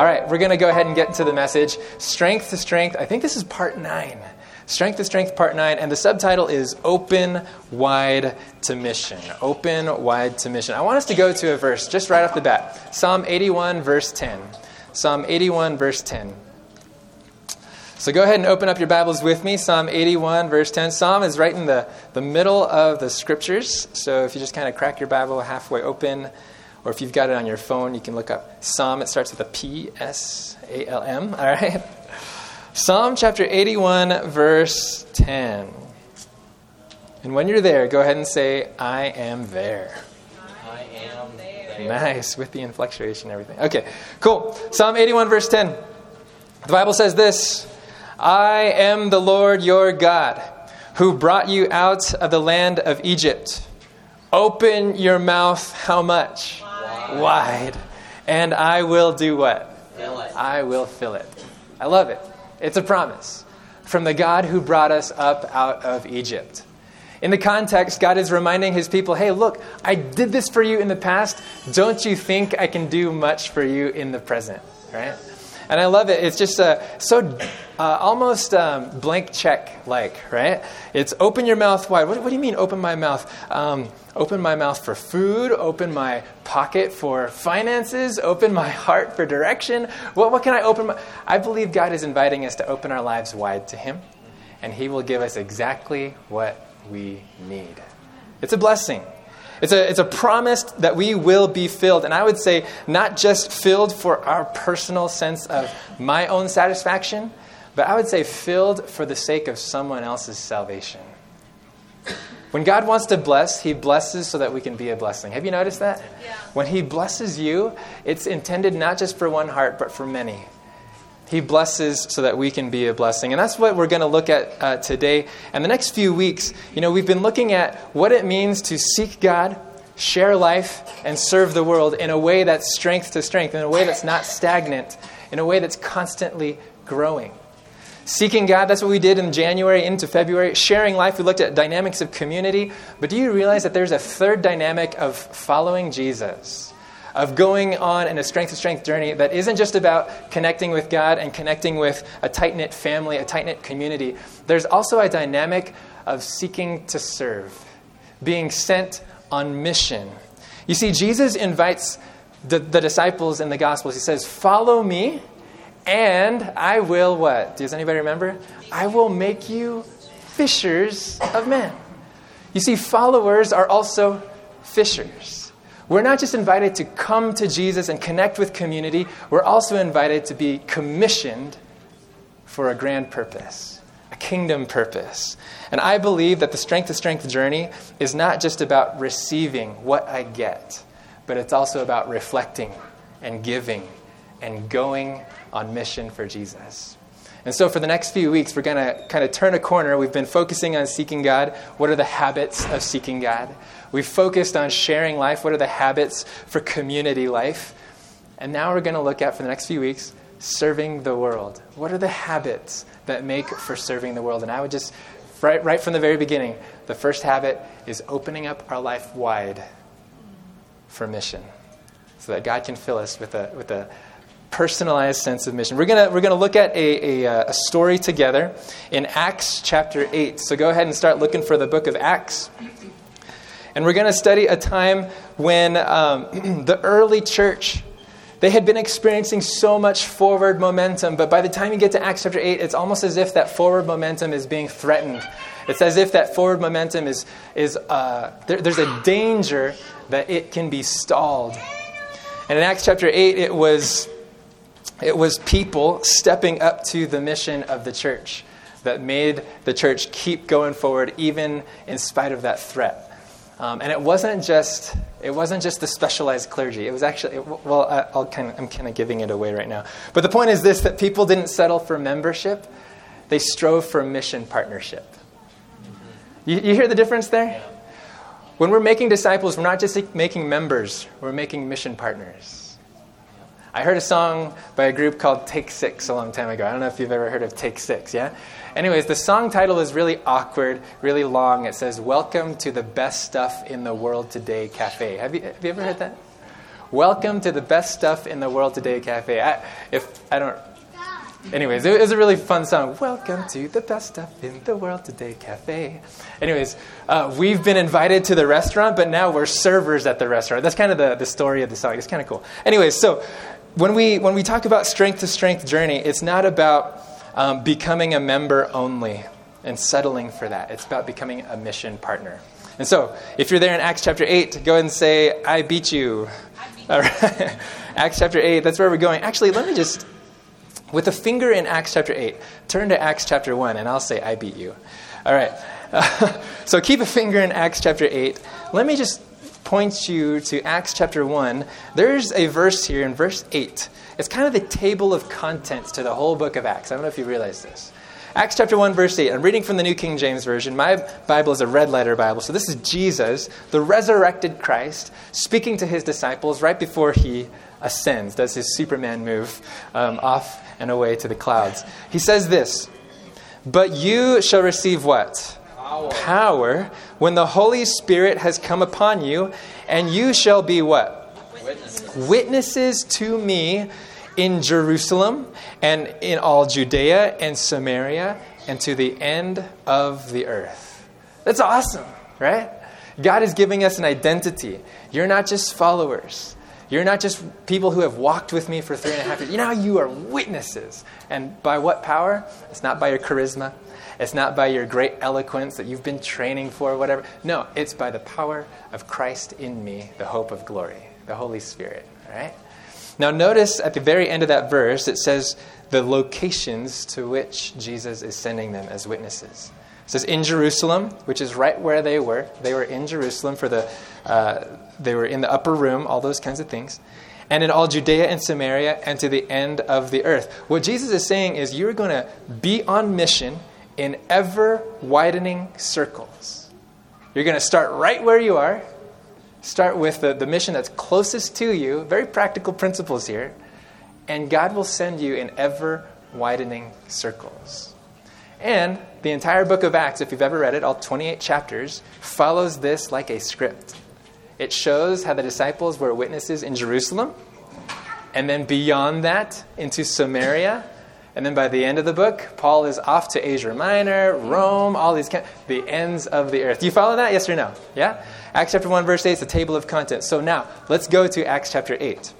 All right, we're going to go ahead and get into the message Strength to Strength. I think this is part nine. Strength to Strength, part nine. And the subtitle is Open Wide to Mission. Open Wide to Mission. I want us to go to a verse just right off the bat Psalm 81, verse 10. Psalm 81, verse 10. So go ahead and open up your Bibles with me. Psalm 81, verse 10. Psalm is right in the, the middle of the scriptures. So if you just kind of crack your Bible halfway open, or if you've got it on your phone, you can look up Psalm. It starts with a P S A L M. All right? Psalm chapter 81, verse 10. And when you're there, go ahead and say, I am there. I am there. Nice, with the inflectuation and everything. Okay, cool. Psalm 81, verse 10. The Bible says this I am the Lord your God, who brought you out of the land of Egypt. Open your mouth, how much? Wide. And I will do what? Fill it. I will fill it. I love it. It's a promise from the God who brought us up out of Egypt. In the context, God is reminding his people hey, look, I did this for you in the past. Don't you think I can do much for you in the present? Right? And I love it. It's just uh, so uh, almost um, blank check like, right? It's open your mouth wide. What, what do you mean, open my mouth? Um, open my mouth for food, open my pocket for finances, open my heart for direction. What, what can I open? My, I believe God is inviting us to open our lives wide to Him, and He will give us exactly what we need. It's a blessing. It's a, it's a promise that we will be filled. And I would say, not just filled for our personal sense of my own satisfaction, but I would say filled for the sake of someone else's salvation. When God wants to bless, He blesses so that we can be a blessing. Have you noticed that? Yeah. When He blesses you, it's intended not just for one heart, but for many. He blesses so that we can be a blessing. And that's what we're going to look at uh, today. And the next few weeks, you know, we've been looking at what it means to seek God, share life, and serve the world in a way that's strength to strength, in a way that's not stagnant, in a way that's constantly growing. Seeking God, that's what we did in January into February. Sharing life, we looked at dynamics of community. But do you realize that there's a third dynamic of following Jesus? Of going on in a strength to strength journey that isn't just about connecting with God and connecting with a tight knit family, a tight knit community. There's also a dynamic of seeking to serve, being sent on mission. You see, Jesus invites the, the disciples in the Gospels. He says, Follow me, and I will what? Does anybody remember? I will make you fishers of men. You see, followers are also fishers. We're not just invited to come to Jesus and connect with community, we're also invited to be commissioned for a grand purpose, a kingdom purpose. And I believe that the strength to strength journey is not just about receiving what I get, but it's also about reflecting and giving and going on mission for Jesus. And so, for the next few weeks, we're going to kind of turn a corner. We've been focusing on seeking God. What are the habits of seeking God? We've focused on sharing life. What are the habits for community life? And now we're going to look at, for the next few weeks, serving the world. What are the habits that make for serving the world? And I would just, right, right from the very beginning, the first habit is opening up our life wide for mission so that God can fill us with a, with a personalized sense of mission. We're going we're gonna look at a, a, a story together in Acts chapter 8. So go ahead and start looking for the book of Acts. And we're going to study a time when um, the early church, they had been experiencing so much forward momentum, but by the time you get to Acts chapter 8, it's almost as if that forward momentum is being threatened. It's as if that forward momentum is, is uh, there, there's a danger that it can be stalled. And in Acts chapter 8, it was, it was people stepping up to the mission of the church that made the church keep going forward, even in spite of that threat. Um, and it wasn't just it wasn't just the specialized clergy. It was actually it, well, I, will kind of, I'm kind of giving it away right now. But the point is this: that people didn't settle for membership; they strove for mission partnership. You, you hear the difference there? When we're making disciples, we're not just making members; we're making mission partners. I heard a song by a group called Take Six a long time ago. I don't know if you've ever heard of Take Six, yeah? Anyways, the song title is really awkward, really long. It says, Welcome to the Best Stuff in the World Today Cafe. Have you, have you ever heard that? Welcome to the best stuff in the world today cafe. I, if I don't Anyways, it was a really fun song. Welcome to the best stuff in the world today, cafe. Anyways, uh, we've been invited to the restaurant, but now we're servers at the restaurant. That's kind of the, the story of the song. It's kind of cool. Anyways, so when we, when we talk about strength to strength journey, it's not about um, becoming a member only and settling for that. It's about becoming a mission partner. And so, if you're there in Acts chapter 8, go ahead and say, I beat you. I beat you. All right. Acts chapter 8, that's where we're going. Actually, let me just with a finger in Acts chapter 8, turn to Acts chapter 1, and I'll say, I beat you. All right. Uh, so keep a finger in Acts chapter 8. Let me just point you to Acts chapter 1. There's a verse here in verse 8. It's kind of the table of contents to the whole book of Acts. I don't know if you realize this. Acts chapter 1, verse 8. I'm reading from the New King James Version. My Bible is a red letter Bible. So this is Jesus, the resurrected Christ, speaking to his disciples right before he ascends, does his Superman move um, off and away to the clouds. He says this But you shall receive what? Power. Power when the Holy Spirit has come upon you, and you shall be what? Witnesses, Witnesses to me in Jerusalem and in all Judea and Samaria and to the end of the earth. That's awesome, right? God is giving us an identity. You're not just followers. You're not just people who have walked with me for three and a half years. You know, you are witnesses. And by what power? It's not by your charisma. It's not by your great eloquence that you've been training for, whatever. No, it's by the power of Christ in me, the hope of glory, the Holy Spirit. All right? Now, notice at the very end of that verse, it says the locations to which Jesus is sending them as witnesses. It says in Jerusalem, which is right where they were. They were in Jerusalem for the, uh, they were in the upper room, all those kinds of things. And in all Judea and Samaria and to the end of the earth. What Jesus is saying is you're going to be on mission in ever widening circles. You're going to start right where you are, start with the, the mission that's closest to you, very practical principles here, and God will send you in ever widening circles. And the entire book of Acts, if you've ever read it, all 28 chapters, follows this like a script. It shows how the disciples were witnesses in Jerusalem, and then beyond that, into Samaria. And then by the end of the book, Paul is off to Asia Minor, Rome, all these, the ends of the earth. Do you follow that? Yes or no? Yeah? Acts chapter 1, verse 8 is the table of contents. So now, let's go to Acts chapter 8.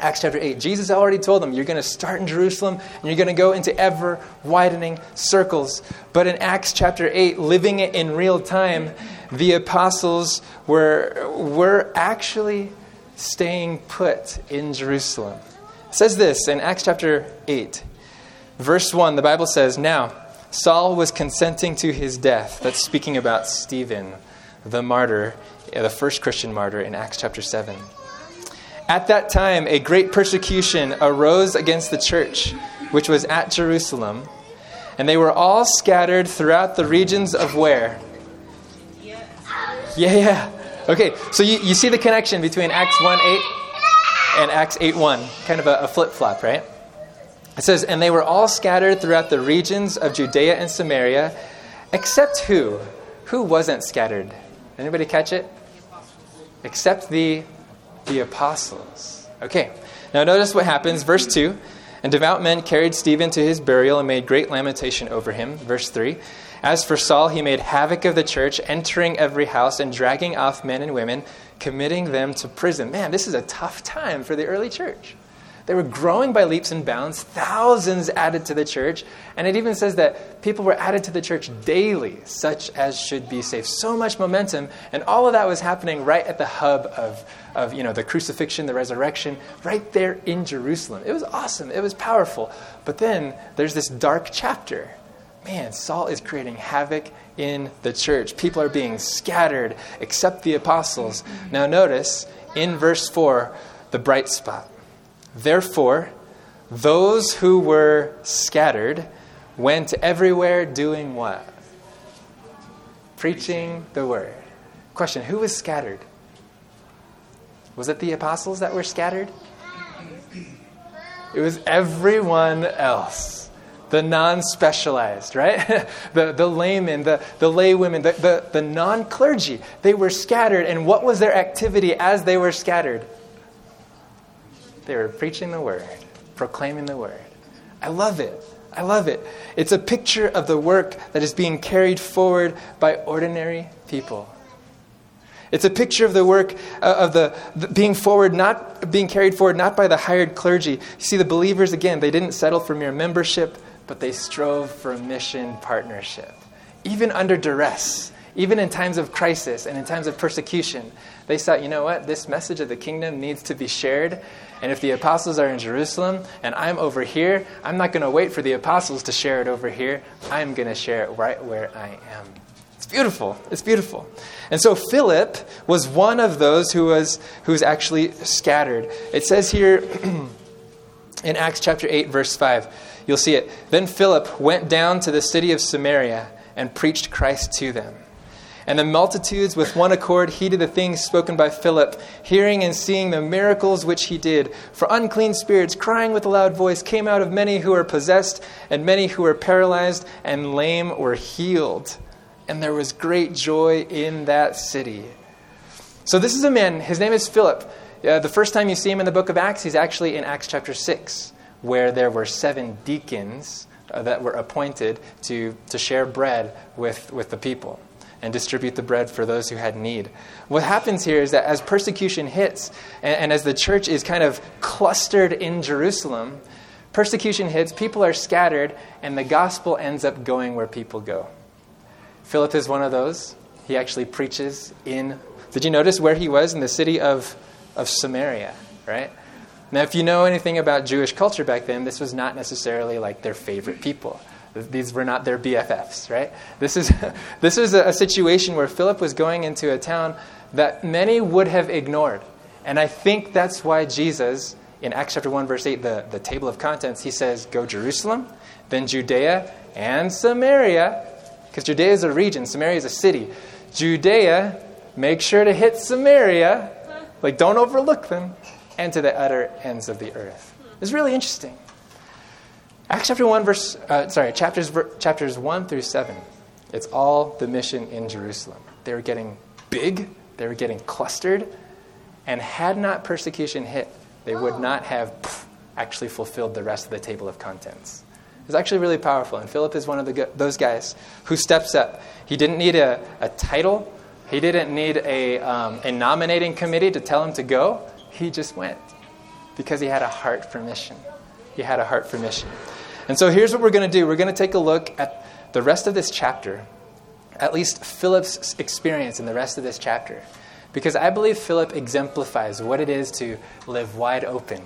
Acts chapter 8. Jesus already told them, you're going to start in Jerusalem and you're going to go into ever widening circles. But in Acts chapter 8, living it in real time, the apostles were, were actually staying put in Jerusalem. It says this in Acts chapter 8, verse 1, the Bible says, Now Saul was consenting to his death. That's speaking about Stephen, the martyr, the first Christian martyr in Acts chapter 7. At that time, a great persecution arose against the church, which was at Jerusalem, and they were all scattered throughout the regions of where? Yeah, yeah. Okay, so you, you see the connection between Acts 1 8 and Acts 8 1, kind of a, a flip flop, right? It says, And they were all scattered throughout the regions of Judea and Samaria, except who? Who wasn't scattered? Anybody catch it? Except the the apostles. Okay, now notice what happens. Verse 2 And devout men carried Stephen to his burial and made great lamentation over him. Verse 3 As for Saul, he made havoc of the church, entering every house and dragging off men and women, committing them to prison. Man, this is a tough time for the early church. They were growing by leaps and bounds, thousands added to the church, and it even says that people were added to the church daily, such as should be saved. So much momentum, and all of that was happening right at the hub of, of you know, the crucifixion, the resurrection, right there in Jerusalem. It was awesome, it was powerful. But then there's this dark chapter. Man, Saul is creating havoc in the church. People are being scattered, except the apostles. Now, notice in verse 4 the bright spot. Therefore, those who were scattered went everywhere doing what? Preaching the word. Question Who was scattered? Was it the apostles that were scattered? It was everyone else. The non specialized, right? the, the laymen, the, the laywomen, the, the, the non clergy. They were scattered. And what was their activity as they were scattered? They were preaching the word, proclaiming the word. I love it. I love it. It's a picture of the work that is being carried forward by ordinary people. It's a picture of the work uh, of the, the, being forward, not being carried forward, not by the hired clergy. You see, the believers again, they didn't settle for mere membership, but they strove for mission partnership, even under duress, even in times of crisis and in times of persecution. They thought, you know what, this message of the kingdom needs to be shared. And if the apostles are in Jerusalem and I'm over here, I'm not going to wait for the apostles to share it over here. I'm going to share it right where I am. It's beautiful. It's beautiful. And so Philip was one of those who was who was actually scattered. It says here in Acts chapter 8 verse 5. You'll see it. Then Philip went down to the city of Samaria and preached Christ to them. And the multitudes with one accord heeded the things spoken by Philip, hearing and seeing the miracles which he did. For unclean spirits, crying with a loud voice, came out of many who were possessed, and many who were paralyzed and lame were healed. And there was great joy in that city. So, this is a man, his name is Philip. Uh, the first time you see him in the book of Acts, he's actually in Acts chapter 6, where there were seven deacons uh, that were appointed to, to share bread with, with the people and distribute the bread for those who had need. What happens here is that as persecution hits, and, and as the church is kind of clustered in Jerusalem, persecution hits, people are scattered, and the gospel ends up going where people go. Philip is one of those. He actually preaches in. Did you notice where he was? In the city of, of Samaria, right? Now, if you know anything about Jewish culture back then, this was not necessarily like their favorite people. These were not their BFFs, right? This is, this is a, situation where Philip was going into a town that many would have ignored. And I think that's why Jesus, in Acts chapter 1, verse 8, the, the table of contents, he says, Go Jerusalem, then Judea and Samaria, because Judea is a region, Samaria is a city. Judea, make sure to hit Samaria, like don't overlook them, and to the utter ends of the earth. It's really interesting. Acts chapter 1, verse, uh, sorry, chapters, ver, chapters 1 through 7. It's all the mission in Jerusalem. They were getting big, they were getting clustered, and had not persecution hit, they would not have pff, actually fulfilled the rest of the table of contents. It's actually really powerful, and Philip is one of the, those guys who steps up. He didn't need a, a title, he didn't need a, um, a nominating committee to tell him to go. He just went because he had a heart for mission. He had a heart for mission. And so here's what we're going to do we're going to take a look at the rest of this chapter, at least Philip's experience in the rest of this chapter. Because I believe Philip exemplifies what it is to live wide open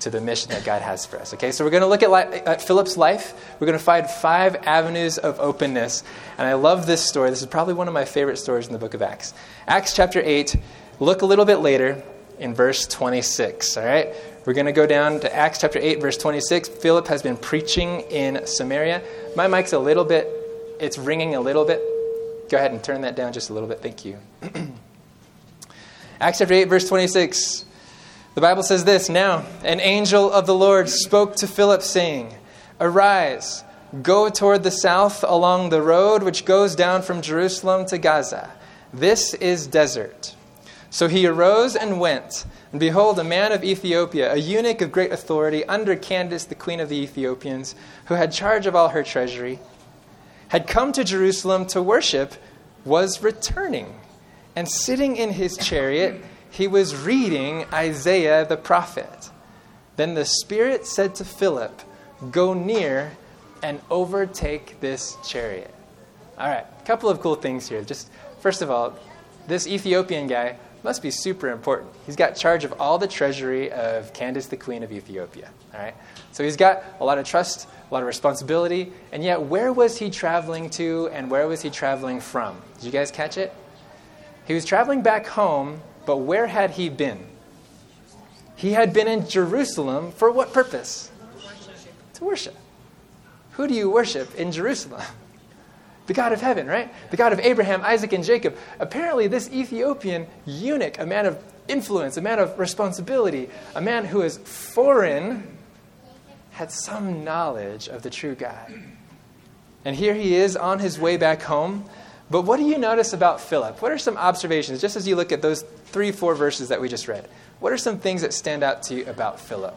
to the mission that God has for us. Okay, so we're going to look at, li- at Philip's life. We're going to find five avenues of openness. And I love this story. This is probably one of my favorite stories in the book of Acts. Acts chapter 8, look a little bit later in verse 26. All right? We're going to go down to Acts chapter 8, verse 26. Philip has been preaching in Samaria. My mic's a little bit, it's ringing a little bit. Go ahead and turn that down just a little bit. Thank you. Acts chapter 8, verse 26. The Bible says this Now, an angel of the Lord spoke to Philip, saying, Arise, go toward the south along the road which goes down from Jerusalem to Gaza. This is desert. So he arose and went. And behold, a man of Ethiopia, a eunuch of great authority, under Candace, the queen of the Ethiopians, who had charge of all her treasury, had come to Jerusalem to worship, was returning. And sitting in his chariot, he was reading Isaiah the prophet. Then the Spirit said to Philip, Go near and overtake this chariot. All right, a couple of cool things here. Just first of all, this Ethiopian guy must be super important. He's got charge of all the treasury of Candace, the queen of Ethiopia. All right? So he's got a lot of trust, a lot of responsibility, and yet where was he traveling to and where was he traveling from? Did you guys catch it? He was traveling back home, but where had he been? He had been in Jerusalem for what purpose? To worship. Who do you worship in Jerusalem? The God of heaven, right? The God of Abraham, Isaac, and Jacob. Apparently, this Ethiopian eunuch, a man of influence, a man of responsibility, a man who is foreign, had some knowledge of the true God. And here he is on his way back home. But what do you notice about Philip? What are some observations, just as you look at those three, four verses that we just read? What are some things that stand out to you about Philip?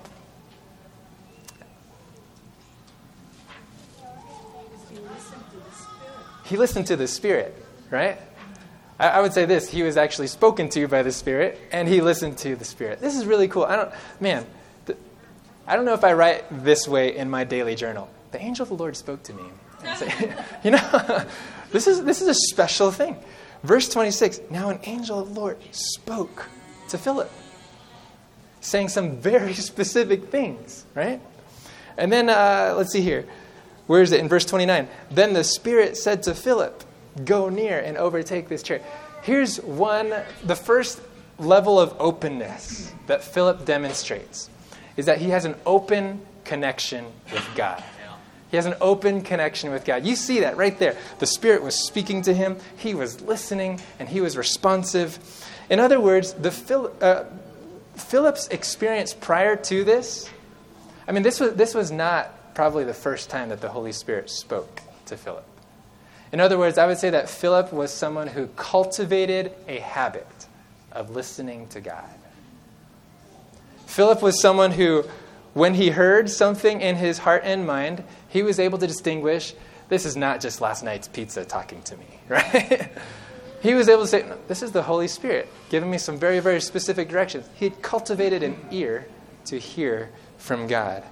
He listened to the Spirit, right? I, I would say this he was actually spoken to by the Spirit, and he listened to the Spirit. This is really cool. I don't, man, th- I don't know if I write this way in my daily journal. The angel of the Lord spoke to me. You know, this is, this is a special thing. Verse 26 Now an angel of the Lord spoke to Philip, saying some very specific things, right? And then, uh, let's see here. Where is it? In verse 29. Then the Spirit said to Philip, Go near and overtake this chariot. Here's one, the first level of openness that Philip demonstrates is that he has an open connection with God. He has an open connection with God. You see that right there. The Spirit was speaking to him, he was listening, and he was responsive. In other words, the Phil, uh, Philip's experience prior to this, I mean, this was, this was not probably the first time that the Holy Spirit spoke to Philip. In other words, I would say that Philip was someone who cultivated a habit of listening to God. Philip was someone who, when he heard something in his heart and mind, he was able to distinguish this is not just last night's pizza talking to me, right? he was able to say, no, this is the Holy Spirit giving me some very, very specific directions. He had cultivated an ear to hear from God.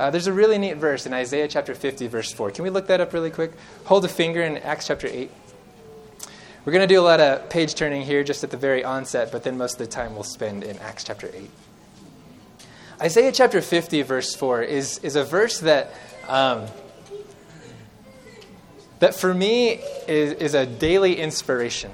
Uh, there's a really neat verse in Isaiah chapter 50, verse 4. Can we look that up really quick? Hold a finger in Acts chapter 8. We're going to do a lot of page turning here just at the very onset, but then most of the time we'll spend in Acts chapter 8. Isaiah chapter 50, verse 4, is, is a verse that, um, that for me is, is a daily inspiration.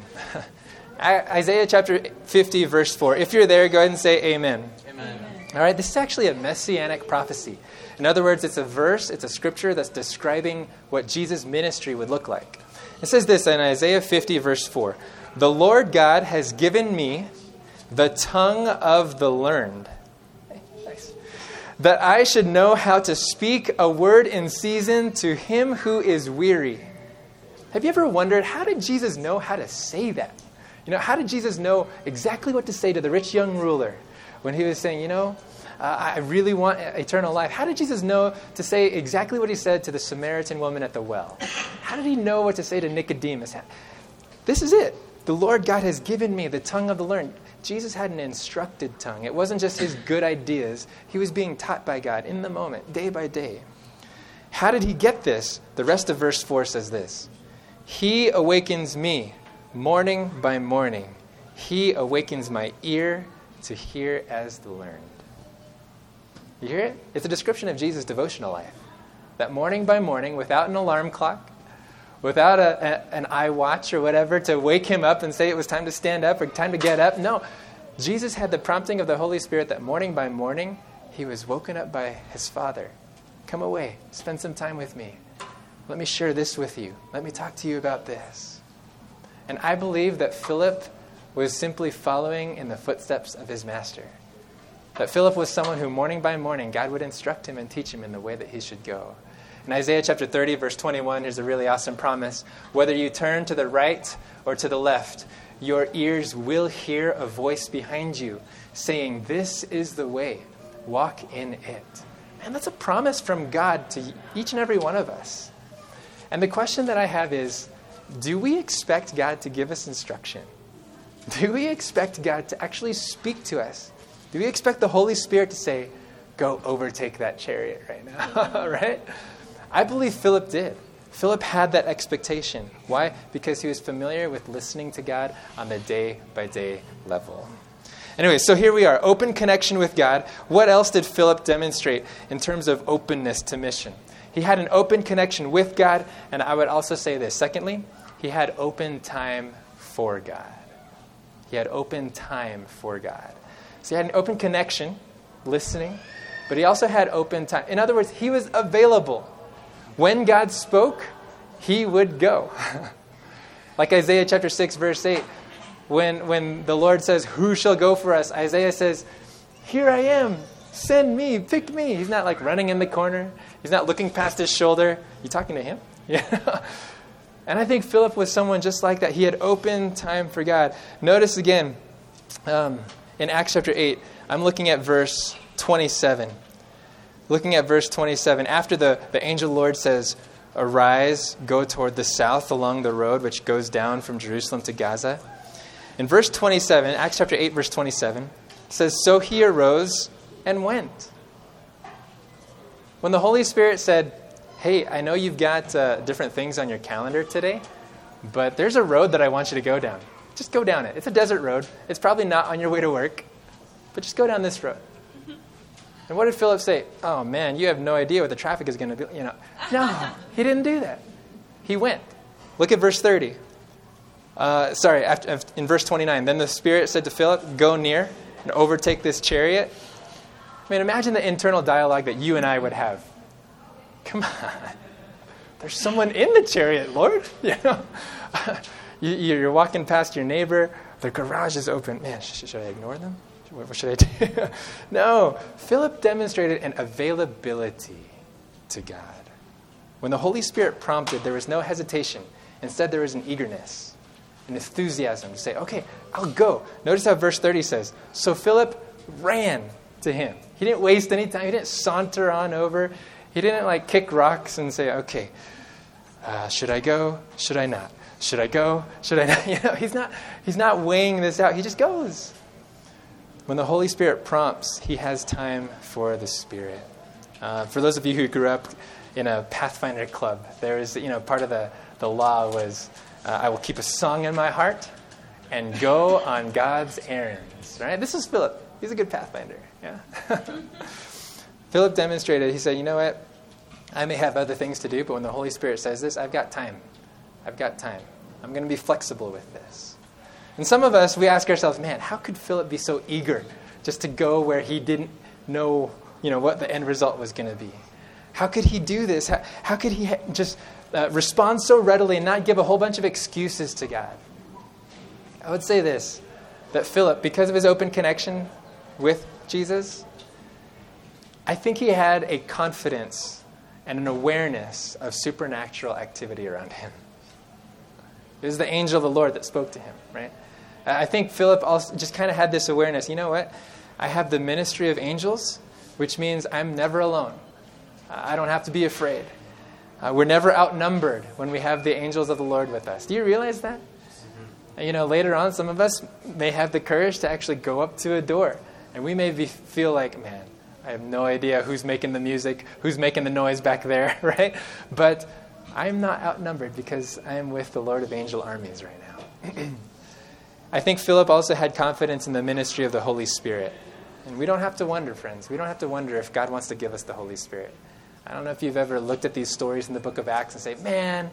Isaiah chapter 50, verse 4. If you're there, go ahead and say amen. Amen. All right, this is actually a messianic prophecy. In other words, it's a verse, it's a scripture that's describing what Jesus' ministry would look like. It says this in Isaiah 50, verse 4 The Lord God has given me the tongue of the learned, that I should know how to speak a word in season to him who is weary. Have you ever wondered how did Jesus know how to say that? You know, how did Jesus know exactly what to say to the rich young ruler when he was saying, you know, uh, I really want eternal life. How did Jesus know to say exactly what he said to the Samaritan woman at the well? How did he know what to say to Nicodemus? This is it. The Lord God has given me the tongue of the learned. Jesus had an instructed tongue. It wasn't just his good ideas, he was being taught by God in the moment, day by day. How did he get this? The rest of verse 4 says this He awakens me morning by morning. He awakens my ear to hear as the learned. You hear it? It's a description of Jesus' devotional life. That morning by morning, without an alarm clock, without a, a, an iWatch or whatever to wake him up and say it was time to stand up or time to get up. No. Jesus had the prompting of the Holy Spirit that morning by morning, he was woken up by his Father. Come away, spend some time with me. Let me share this with you. Let me talk to you about this. And I believe that Philip was simply following in the footsteps of his master. That Philip was someone who, morning by morning, God would instruct him and teach him in the way that he should go. In Isaiah chapter 30, verse 21, here's a really awesome promise. Whether you turn to the right or to the left, your ears will hear a voice behind you saying, This is the way, walk in it. And that's a promise from God to each and every one of us. And the question that I have is do we expect God to give us instruction? Do we expect God to actually speak to us? Do we expect the Holy Spirit to say, go overtake that chariot right now? right? I believe Philip did. Philip had that expectation. Why? Because he was familiar with listening to God on the day by day level. Anyway, so here we are open connection with God. What else did Philip demonstrate in terms of openness to mission? He had an open connection with God, and I would also say this. Secondly, he had open time for God. He had open time for God. So he had an open connection, listening, but he also had open time. In other words, he was available. When God spoke, he would go. like Isaiah chapter 6, verse 8, when, when the Lord says, Who shall go for us? Isaiah says, Here I am. Send me. Pick me. He's not like running in the corner. He's not looking past his shoulder. You talking to him? Yeah. and I think Philip was someone just like that. He had open time for God. Notice again, um, in Acts chapter 8, I'm looking at verse 27. Looking at verse 27, after the, the angel Lord says, Arise, go toward the south along the road which goes down from Jerusalem to Gaza. In verse 27, Acts chapter 8, verse 27, says, So he arose and went. When the Holy Spirit said, Hey, I know you've got uh, different things on your calendar today, but there's a road that I want you to go down. Just go down it. It's a desert road. It's probably not on your way to work, but just go down this road. And what did Philip say? Oh man, you have no idea what the traffic is going to be. You know, no, he didn't do that. He went. Look at verse 30. Uh, sorry, after, in verse 29. Then the Spirit said to Philip, Go near and overtake this chariot. I mean, imagine the internal dialogue that you and I would have. Come on. There's someone in the chariot, Lord. You know, you're walking past your neighbor. The garage is open. Man, should I ignore them? What should I do? no. Philip demonstrated an availability to God. When the Holy Spirit prompted, there was no hesitation. Instead, there was an eagerness, an enthusiasm to say, okay, I'll go. Notice how verse 30 says So Philip ran to him. He didn't waste any time, he didn't saunter on over. He didn't like kick rocks and say, okay, uh, should I go? Should I not? Should I go? Should I not? You know, he's not, he's not weighing this out. He just goes. When the Holy Spirit prompts, He has time for the Spirit. Uh, for those of you who grew up in a Pathfinder club, there is, you know, part of the, the law was uh, I will keep a song in my heart and go on God's errands, right? This is Philip. He's a good Pathfinder, yeah? Philip demonstrated, he said, you know what? I may have other things to do, but when the Holy Spirit says this, I've got time. I've got time. I'm going to be flexible with this. And some of us, we ask ourselves, man, how could Philip be so eager just to go where he didn't know, you know what the end result was going to be? How could he do this? How, how could he just uh, respond so readily and not give a whole bunch of excuses to God? I would say this that Philip, because of his open connection with Jesus, I think he had a confidence and an awareness of supernatural activity around him. It was the angel of the Lord that spoke to him, right? I think Philip also just kind of had this awareness you know what? I have the ministry of angels, which means I'm never alone. I don't have to be afraid. Uh, we're never outnumbered when we have the angels of the Lord with us. Do you realize that? Mm-hmm. You know, later on, some of us may have the courage to actually go up to a door, and we may be, feel like, man, I have no idea who's making the music, who's making the noise back there, right? But I'm not outnumbered because I am with the Lord of angel armies right now. I think Philip also had confidence in the ministry of the Holy Spirit. And we don't have to wonder, friends. We don't have to wonder if God wants to give us the Holy Spirit. I don't know if you've ever looked at these stories in the book of Acts and say, man,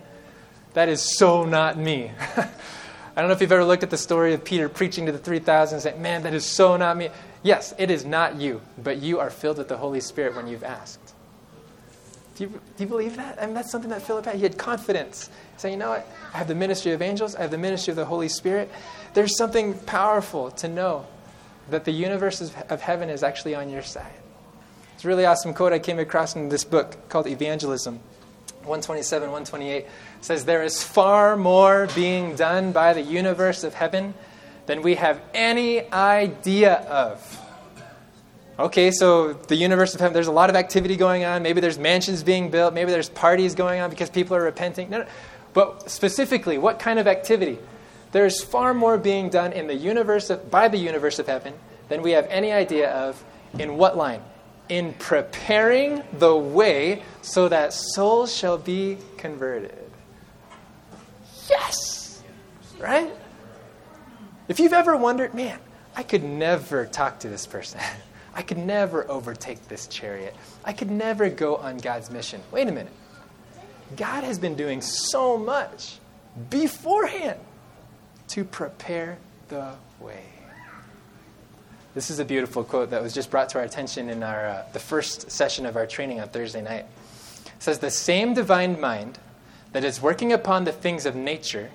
that is so not me. I don't know if you've ever looked at the story of Peter preaching to the 3,000 and say, man, that is so not me. Yes, it is not you, but you are filled with the Holy Spirit when you've asked. Do you, do you believe that? I mean, that's something that Philip had. He had confidence. Saying, you know what? I have the ministry of angels, I have the ministry of the Holy Spirit. There's something powerful to know that the universe of heaven is actually on your side. It's a really awesome quote I came across in this book called Evangelism. 127, 128 says, There is far more being done by the universe of heaven than we have any idea of. Okay, so the universe of heaven, there's a lot of activity going on. Maybe there's mansions being built. Maybe there's parties going on because people are repenting. No, no. But specifically, what kind of activity? There's far more being done in the universe of, by the universe of heaven than we have any idea of. In what line? In preparing the way so that souls shall be converted. Yes! Right? If you've ever wondered, man, I could never talk to this person. I could never overtake this chariot. I could never go on God's mission. Wait a minute. God has been doing so much beforehand to prepare the way. This is a beautiful quote that was just brought to our attention in our, uh, the first session of our training on Thursday night. It says, The same divine mind that is working upon the things of nature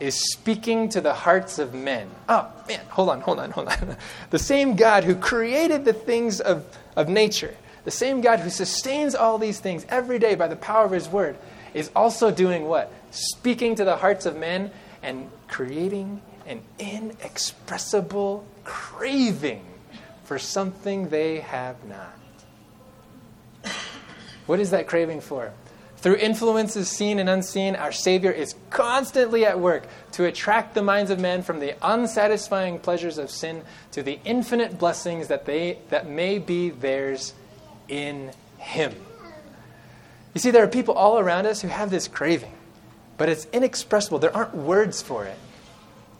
is speaking to the hearts of men. Oh, man, hold on, hold on, hold on. the same God who created the things of, of nature the same God who sustains all these things every day by the power of his word is also doing what? Speaking to the hearts of men and creating an inexpressible craving for something they have not. What is that craving for? Through influences seen and unseen, our Savior is constantly at work to attract the minds of men from the unsatisfying pleasures of sin to the infinite blessings that, they, that may be theirs in Him. You see, there are people all around us who have this craving, but it's inexpressible. There aren't words for it.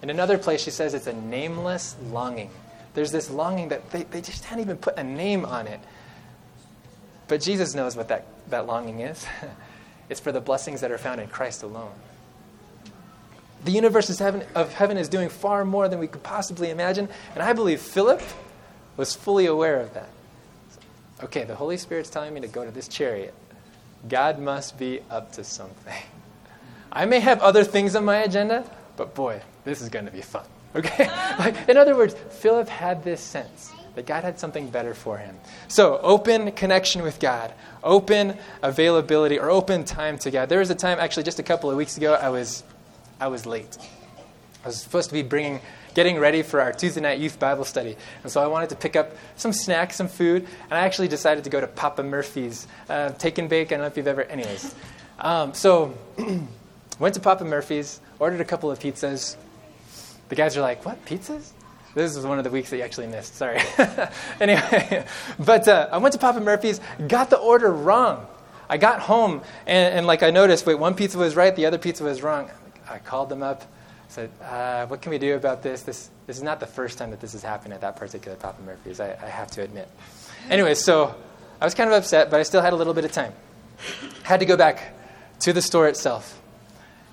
In another place, she says it's a nameless longing. There's this longing that they, they just can't even put a name on it. But Jesus knows what that, that longing is. it's for the blessings that are found in Christ alone. The universe heaven, of heaven is doing far more than we could possibly imagine, and I believe Philip was fully aware of that. Okay, the Holy Spirit's telling me to go to this chariot. God must be up to something. I may have other things on my agenda, but boy, this is going to be fun. Okay? like, in other words, Philip had this sense that God had something better for him. So, open connection with God, open availability or open time to God. There was a time, actually, just a couple of weeks ago, I was, I was late. I was supposed to be bringing, getting ready for our Tuesday night youth Bible study. And so I wanted to pick up some snacks, some food, and I actually decided to go to Papa Murphy's. Uh, take and bake, I don't know if you've ever, anyways. Um, so, went to Papa Murphy's, ordered a couple of pizzas. The guys are like, What, pizzas? This was one of the weeks that you actually missed. Sorry. anyway, but uh, I went to Papa Murphy's, got the order wrong. I got home, and, and, like I noticed, wait, one pizza was right, the other pizza was wrong. I called them up, said, uh, "What can we do about this? This this is not the first time that this has happened at that particular Papa Murphy's. I, I have to admit." Anyway, so I was kind of upset, but I still had a little bit of time. Had to go back to the store itself.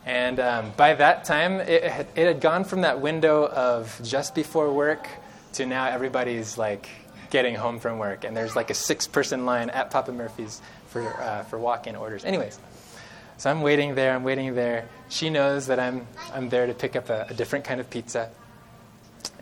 And um, by that time, it had, it had gone from that window of just before work to now everybody's like getting home from work. And there's like a six person line at Papa Murphy's for, uh, for walk in orders. Anyways, so I'm waiting there, I'm waiting there. She knows that I'm, I'm there to pick up a, a different kind of pizza.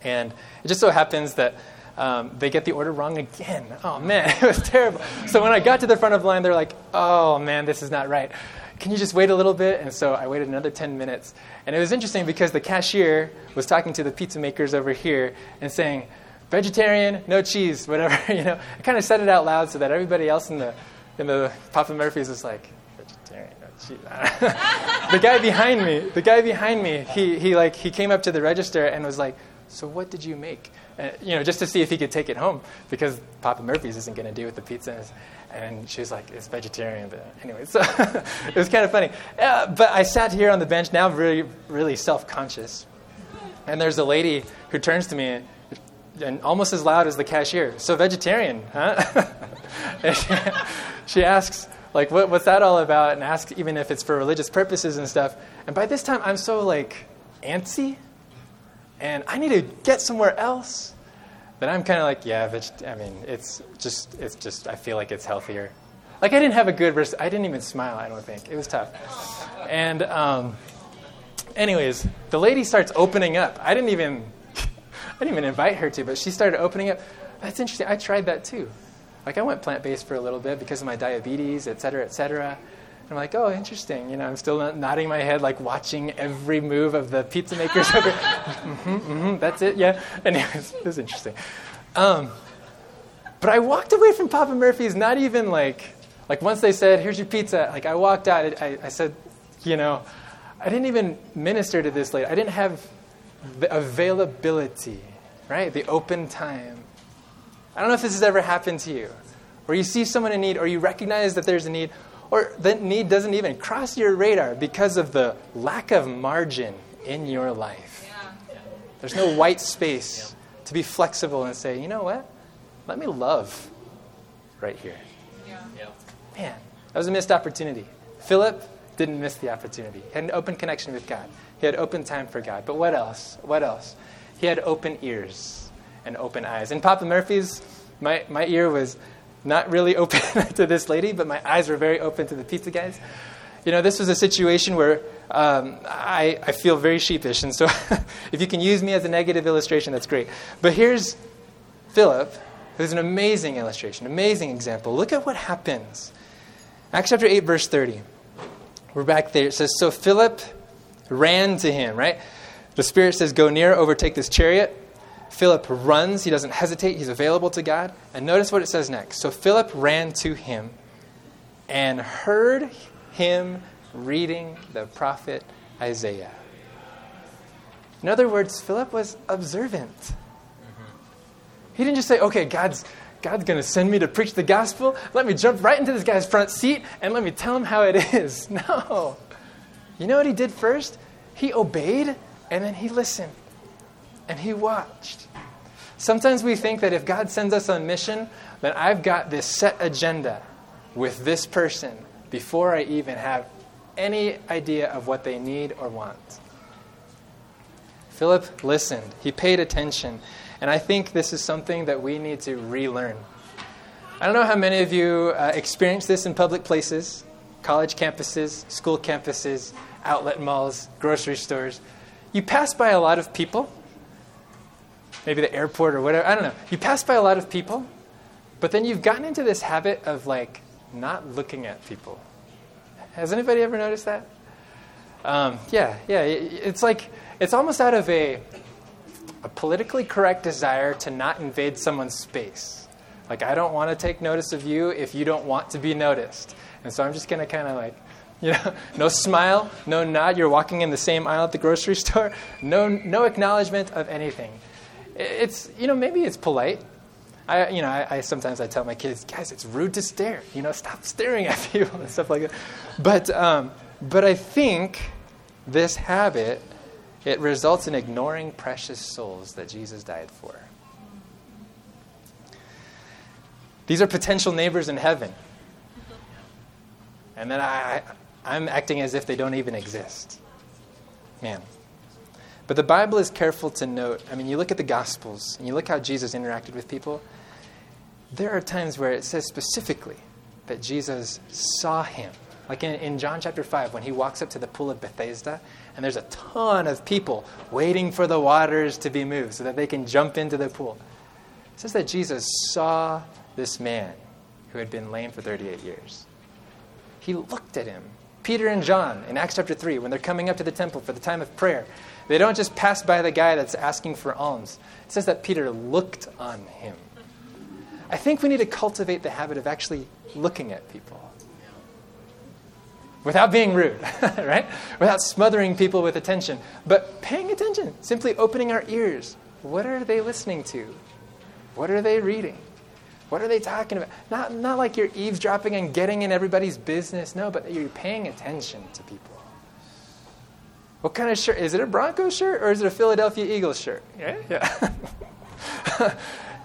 And it just so happens that um, they get the order wrong again. Oh man, it was terrible. So when I got to the front of the line, they're like, oh man, this is not right can you just wait a little bit? And so I waited another 10 minutes. And it was interesting because the cashier was talking to the pizza makers over here and saying, vegetarian, no cheese, whatever. you know, I kind of said it out loud so that everybody else in the, in the Papa Murphy's was like, vegetarian, no cheese. the guy behind me, the guy behind me, he, he, like, he came up to the register and was like, so what did you make? Uh, you know, just to see if he could take it home because Papa Murphy's isn't going to do with the pizza. And she was like, it's vegetarian. But anyway, so it was kind of funny. Uh, but I sat here on the bench now, really, really self conscious. And there's a lady who turns to me and almost as loud as the cashier. So vegetarian, huh? she, she, asks, like, what, what's that all about? And asks even if it's for religious purposes and stuff. And by this time, I'm so like antsy, and I need to get somewhere else. But I'm kind of like, yeah, veget- I mean, it's just, it's just, I feel like it's healthier. Like I didn't have a good, res- I didn't even smile. I don't think it was tough. And, um, anyways, the lady starts opening up. I didn't even, I didn't even invite her to, but she started opening up. That's interesting. I tried that too. Like I went plant based for a little bit because of my diabetes, et cetera, et cetera. I'm like, oh, interesting. You know, I'm still nodding my head, like watching every move of the pizza makers. mm-hmm, mm-hmm, that's it, yeah. Anyways, it was interesting. Um, but I walked away from Papa Murphy's not even like, like once they said, here's your pizza, like I walked out, I, I said, you know, I didn't even minister to this lady. I didn't have the availability, right? The open time. I don't know if this has ever happened to you, where you see someone in need or you recognize that there's a need, or the need doesn't even cross your radar because of the lack of margin in your life. There's no white space to be flexible and say, you know what? Let me love right here. Yeah. Man, that was a missed opportunity. Philip didn't miss the opportunity. He had an open connection with God. He had open time for God. But what else? What else? He had open ears and open eyes. In Papa Murphy's, my, my ear was not really open to this lady, but my eyes were very open to the pizza guys. You know, this was a situation where um, I, I feel very sheepish, and so if you can use me as a negative illustration, that's great. But here's Philip, who's an amazing illustration, amazing example. Look at what happens. Acts chapter 8, verse 30. We're back there. It says, So Philip ran to him, right? The Spirit says, Go near, overtake this chariot. Philip runs. He doesn't hesitate. He's available to God. And notice what it says next. So Philip ran to him and heard him reading the prophet Isaiah. In other words, Philip was observant. He didn't just say, okay, God's, God's going to send me to preach the gospel. Let me jump right into this guy's front seat and let me tell him how it is. No. You know what he did first? He obeyed and then he listened and he watched. Sometimes we think that if God sends us on mission, then I've got this set agenda with this person before I even have any idea of what they need or want. Philip listened, he paid attention, and I think this is something that we need to relearn. I don't know how many of you uh, experience this in public places, college campuses, school campuses, outlet malls, grocery stores. You pass by a lot of people, maybe the airport or whatever, I don't know. You pass by a lot of people, but then you've gotten into this habit of like not looking at people. Has anybody ever noticed that? Um, yeah, yeah. It's like, it's almost out of a, a politically correct desire to not invade someone's space. Like, I don't want to take notice of you if you don't want to be noticed. And so I'm just to kind of like, you know, no smile, no nod. You're walking in the same aisle at the grocery store. No, no acknowledgement of anything. It's, you know, maybe it's polite. I, you know, I, I, sometimes I tell my kids, guys, it's rude to stare. You know, stop staring at people and stuff like that. But, um, but I think this habit it results in ignoring precious souls that Jesus died for. These are potential neighbors in heaven. And then I, I'm acting as if they don't even exist. Man. But the Bible is careful to note. I mean, you look at the Gospels and you look how Jesus interacted with people. There are times where it says specifically that Jesus saw him. Like in, in John chapter 5, when he walks up to the pool of Bethesda, and there's a ton of people waiting for the waters to be moved so that they can jump into the pool. It says that Jesus saw this man who had been lame for 38 years. He looked at him. Peter and John in Acts chapter 3, when they're coming up to the temple for the time of prayer, they don't just pass by the guy that's asking for alms. It says that Peter looked on him. I think we need to cultivate the habit of actually looking at people without being rude, right? Without smothering people with attention, but paying attention, simply opening our ears. What are they listening to? What are they reading? What are they talking about? Not, not like you're eavesdropping and getting in everybody's business, no, but you're paying attention to people. What kind of shirt? Is it a Broncos shirt or is it a Philadelphia Eagles shirt? Yeah. yeah.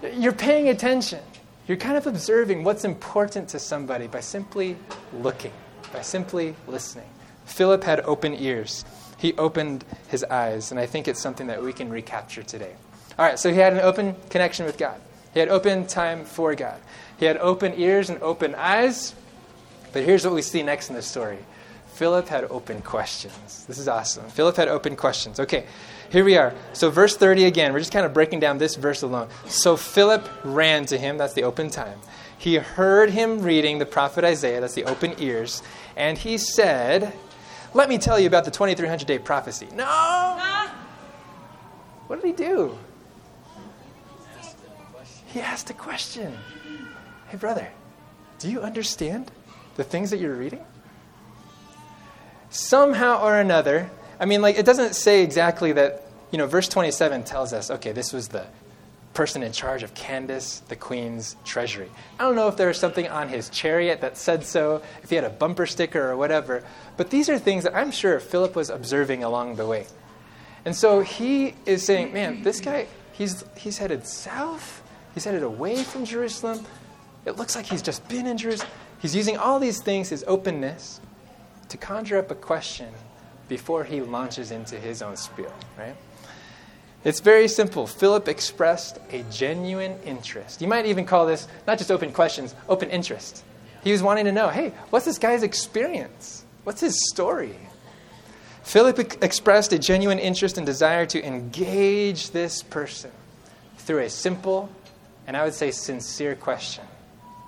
you're paying attention. You're kind of observing what's important to somebody by simply looking by simply listening. Philip had open ears. He opened his eyes, and I think it's something that we can recapture today. All right, so he had an open connection with God. He had open time for God. He had open ears and open eyes. But here's what we see next in the story Philip had open questions. This is awesome. Philip had open questions. Okay, here we are. So, verse 30 again, we're just kind of breaking down this verse alone. So, Philip ran to him, that's the open time. He heard him reading the prophet Isaiah, that's the open ears, and he said, Let me tell you about the 2300 day prophecy. No! Ah. What did he do? He asked a question. Hey, brother, do you understand the things that you're reading? Somehow or another, I mean, like, it doesn't say exactly that, you know, verse 27 tells us, okay, this was the person in charge of Candace, the queen's treasury. I don't know if there was something on his chariot that said so, if he had a bumper sticker or whatever, but these are things that I'm sure Philip was observing along the way. And so he is saying, man, this guy, he's, he's headed south, he's headed away from Jerusalem. It looks like he's just been in Jerusalem. He's using all these things, his openness, to conjure up a question before he launches into his own spiel, right? It's very simple. Philip expressed a genuine interest. You might even call this not just open questions, open interest. He was wanting to know hey, what's this guy's experience? What's his story? Philip expressed a genuine interest and desire to engage this person through a simple and I would say sincere question.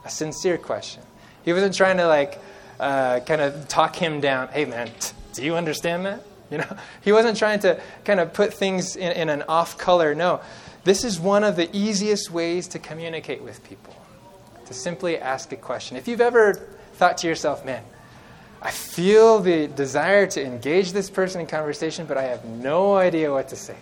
A sincere question. He wasn't trying to like uh, kind of talk him down. Hey man, do you understand that? You know, he wasn't trying to kind of put things in, in an off color. No, This is one of the easiest ways to communicate with people, to simply ask a question. If you've ever thought to yourself, man, I feel the desire to engage this person in conversation, but I have no idea what to say.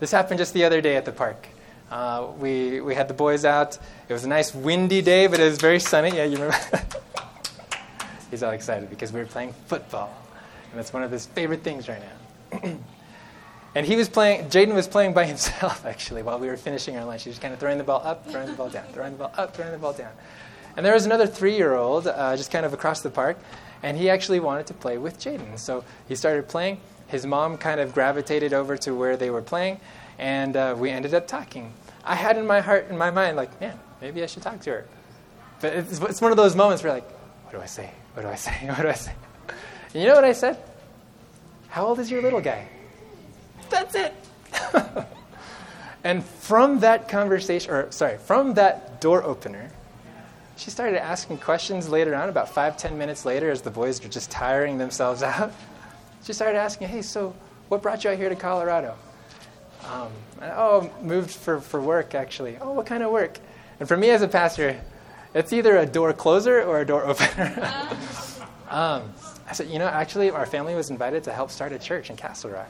This happened just the other day at the park. Uh, we, we had the boys out. It was a nice windy day, but it was very sunny. Yeah, you remember? He's all excited because we were playing football. And that's one of his favorite things right now. and he was playing, Jaden was playing by himself, actually, while we were finishing our lunch. He was kind of throwing the ball up, throwing the ball down, throwing the ball up, throwing the ball down. And there was another three year old uh, just kind of across the park, and he actually wanted to play with Jaden. So he started playing. His mom kind of gravitated over to where they were playing, and uh, we ended up talking. I had in my heart, in my mind, like, man, maybe I should talk to her. But it's, it's one of those moments where, like, what do I say? What do I say? What do I say? And you know what I said? How old is your little guy? That's it. and from that conversation, or sorry, from that door opener, she started asking questions later on, about five, ten minutes later, as the boys were just tiring themselves out. She started asking, hey, so what brought you out here to Colorado? Um, oh, moved for, for work, actually. Oh, what kind of work? And for me as a pastor, it's either a door closer or a door opener. um, I said, you know, actually, our family was invited to help start a church in Castle Rock.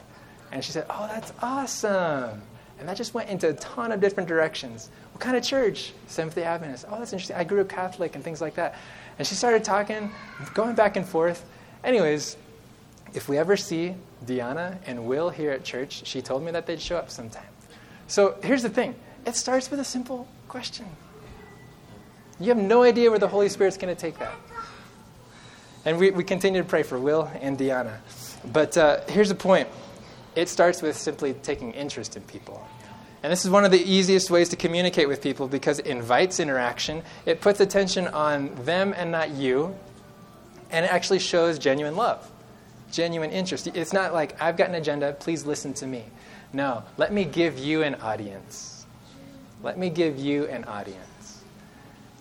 And she said, oh, that's awesome. And that just went into a ton of different directions. What kind of church? Seventh day Adventist. Oh, that's interesting. I grew up Catholic and things like that. And she started talking, going back and forth. Anyways, if we ever see Diana and Will here at church, she told me that they'd show up sometime. So here's the thing it starts with a simple question. You have no idea where the Holy Spirit's going to take that. And we, we continue to pray for Will and Diana. But uh, here's the point it starts with simply taking interest in people. And this is one of the easiest ways to communicate with people because it invites interaction, it puts attention on them and not you, and it actually shows genuine love genuine interest. It's not like, I've got an agenda, please listen to me. No, let me give you an audience. Let me give you an audience.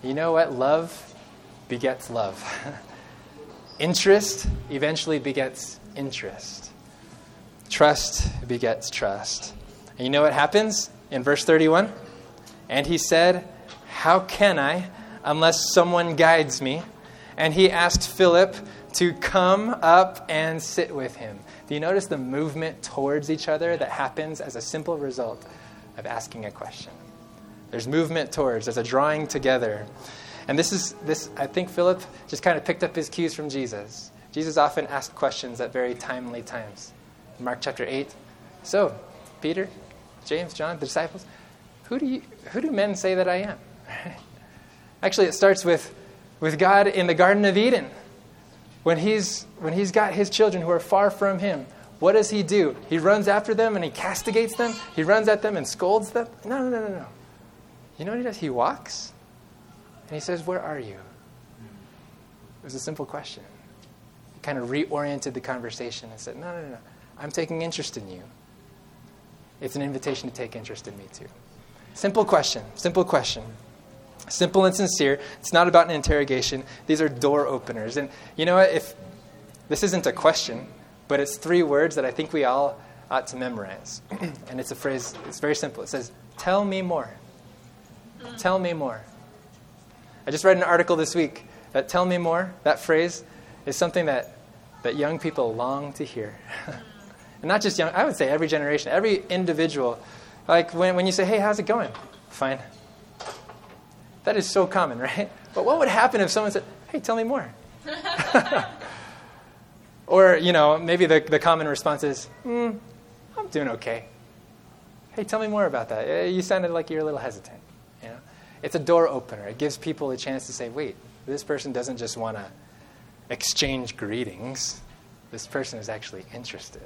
You know what? Love begets love. interest eventually begets interest. Trust begets trust. And you know what happens in verse 31? And he said, How can I unless someone guides me? And he asked Philip to come up and sit with him. Do you notice the movement towards each other that happens as a simple result of asking a question? There's movement towards, there's a drawing together. And this is this I think Philip just kind of picked up his cues from Jesus. Jesus often asked questions at very timely times. In Mark chapter 8. So, Peter, James, John, the disciples, who do you who do men say that I am? Actually, it starts with with God in the Garden of Eden when he's, when he's got his children who are far from him, what does he do? He runs after them and he castigates them? He runs at them and scolds them? No, no, no, no, no. You know what he does? He walks and he says, Where are you? It was a simple question. He kind of reoriented the conversation and said, No, no, no. I'm taking interest in you. It's an invitation to take interest in me too. Simple question. Simple question. Simple and sincere. It's not about an interrogation. These are door openers. And you know what? If this isn't a question, but it's three words that I think we all ought to memorize. and it's a phrase, it's very simple. It says, Tell me more. Tell me more. I just read an article this week that tell me more, that phrase, is something that, that young people long to hear. and not just young, I would say every generation, every individual. Like when, when you say, hey, how's it going? Fine. That is so common, right? But what would happen if someone said, hey, tell me more? or, you know, maybe the, the common response is, mm, I'm doing okay. Hey, tell me more about that. Eh, you sounded like you're a little hesitant. You know? It's a door opener. It gives people a chance to say, wait, this person doesn't just want to exchange greetings. This person is actually interested.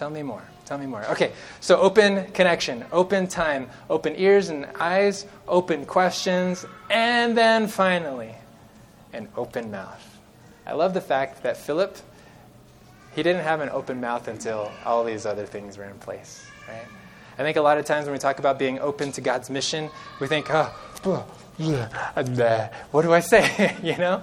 Tell me more. Tell me more. Okay, so open connection, open time, open ears and eyes, open questions, and then finally, an open mouth. I love the fact that Philip, he didn't have an open mouth until all these other things were in place, right? I think a lot of times when we talk about being open to God's mission, we think, oh, what do I say? you know?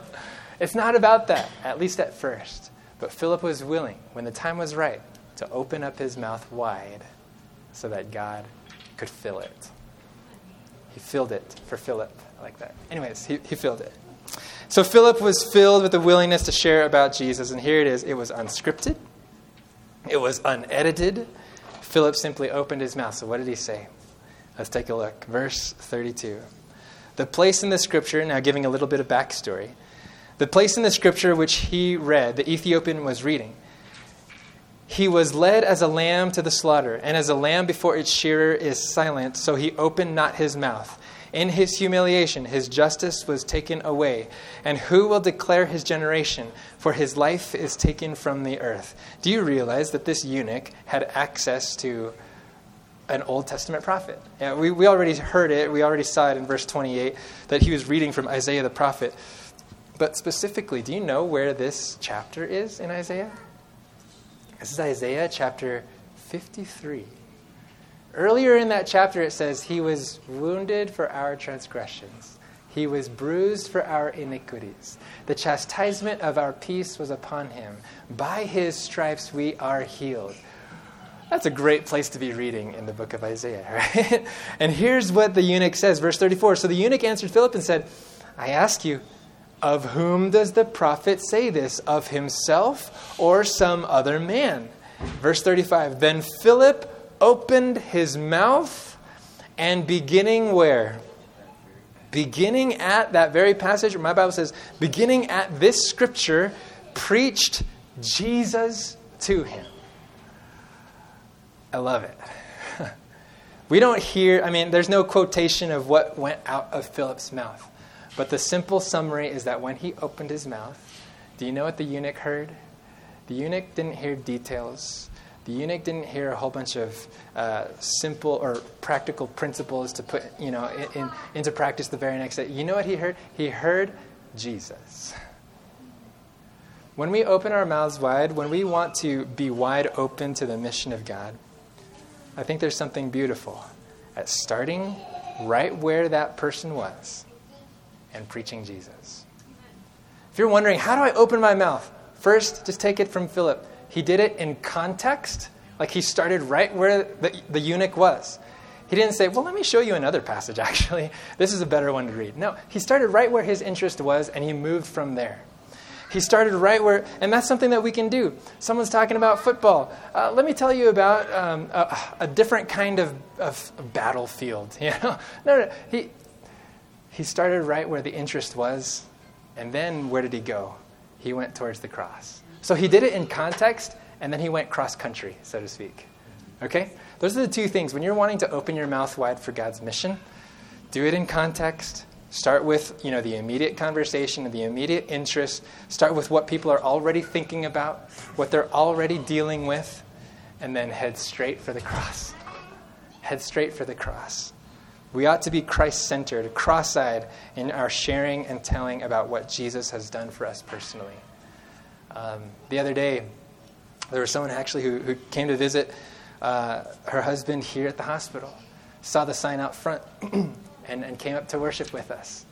It's not about that, at least at first. But Philip was willing, when the time was right, to open up his mouth wide so that God could fill it. He filled it for Philip. I like that. Anyways, he, he filled it. So Philip was filled with the willingness to share about Jesus, and here it is. It was unscripted, it was unedited. Philip simply opened his mouth. So, what did he say? Let's take a look. Verse 32. The place in the scripture, now giving a little bit of backstory, the place in the scripture which he read, the Ethiopian was reading, he was led as a lamb to the slaughter, and as a lamb before its shearer is silent, so he opened not his mouth. In his humiliation, his justice was taken away. And who will declare his generation? For his life is taken from the earth. Do you realize that this eunuch had access to an Old Testament prophet? Yeah, we, we already heard it. We already saw it in verse 28 that he was reading from Isaiah the prophet. But specifically, do you know where this chapter is in Isaiah? This is Isaiah chapter 53. Earlier in that chapter, it says, He was wounded for our transgressions, He was bruised for our iniquities. The chastisement of our peace was upon Him. By His stripes we are healed. That's a great place to be reading in the book of Isaiah, right? and here's what the eunuch says, verse 34. So the eunuch answered Philip and said, I ask you, of whom does the prophet say this? Of himself or some other man? Verse 35 Then Philip opened his mouth and beginning where? Beginning at that very passage, my Bible says, beginning at this scripture, preached Jesus to him. I love it. we don't hear, I mean, there's no quotation of what went out of Philip's mouth. But the simple summary is that when he opened his mouth, do you know what the eunuch heard? The eunuch didn't hear details. The eunuch didn't hear a whole bunch of uh, simple or practical principles to put you know, in, in, into practice the very next day. You know what he heard? He heard Jesus. When we open our mouths wide, when we want to be wide open to the mission of God, I think there's something beautiful at starting right where that person was and preaching Jesus. If you're wondering, how do I open my mouth? First, just take it from Philip. He did it in context, like he started right where the, the eunuch was. He didn't say, Well, let me show you another passage, actually. This is a better one to read. No, he started right where his interest was and he moved from there. He started right where, and that's something that we can do. Someone's talking about football. Uh, let me tell you about um, a, a, different kind of, of battlefield. You know, no, no. He he started right where the interest was, and then where did he go? He went towards the cross. So he did it in context, and then he went cross country, so to speak. Okay? Those are the two things. When you're wanting to open your mouth wide for God's mission, do it in context. Start with, you know, the immediate conversation, and the immediate interest. Start with what people are already thinking about, what they're already dealing with, and then head straight for the cross. Head straight for the cross. We ought to be Christ centered, cross eyed in our sharing and telling about what Jesus has done for us personally. Um, the other day, there was someone actually who, who came to visit uh, her husband here at the hospital, saw the sign out front, and, and came up to worship with us.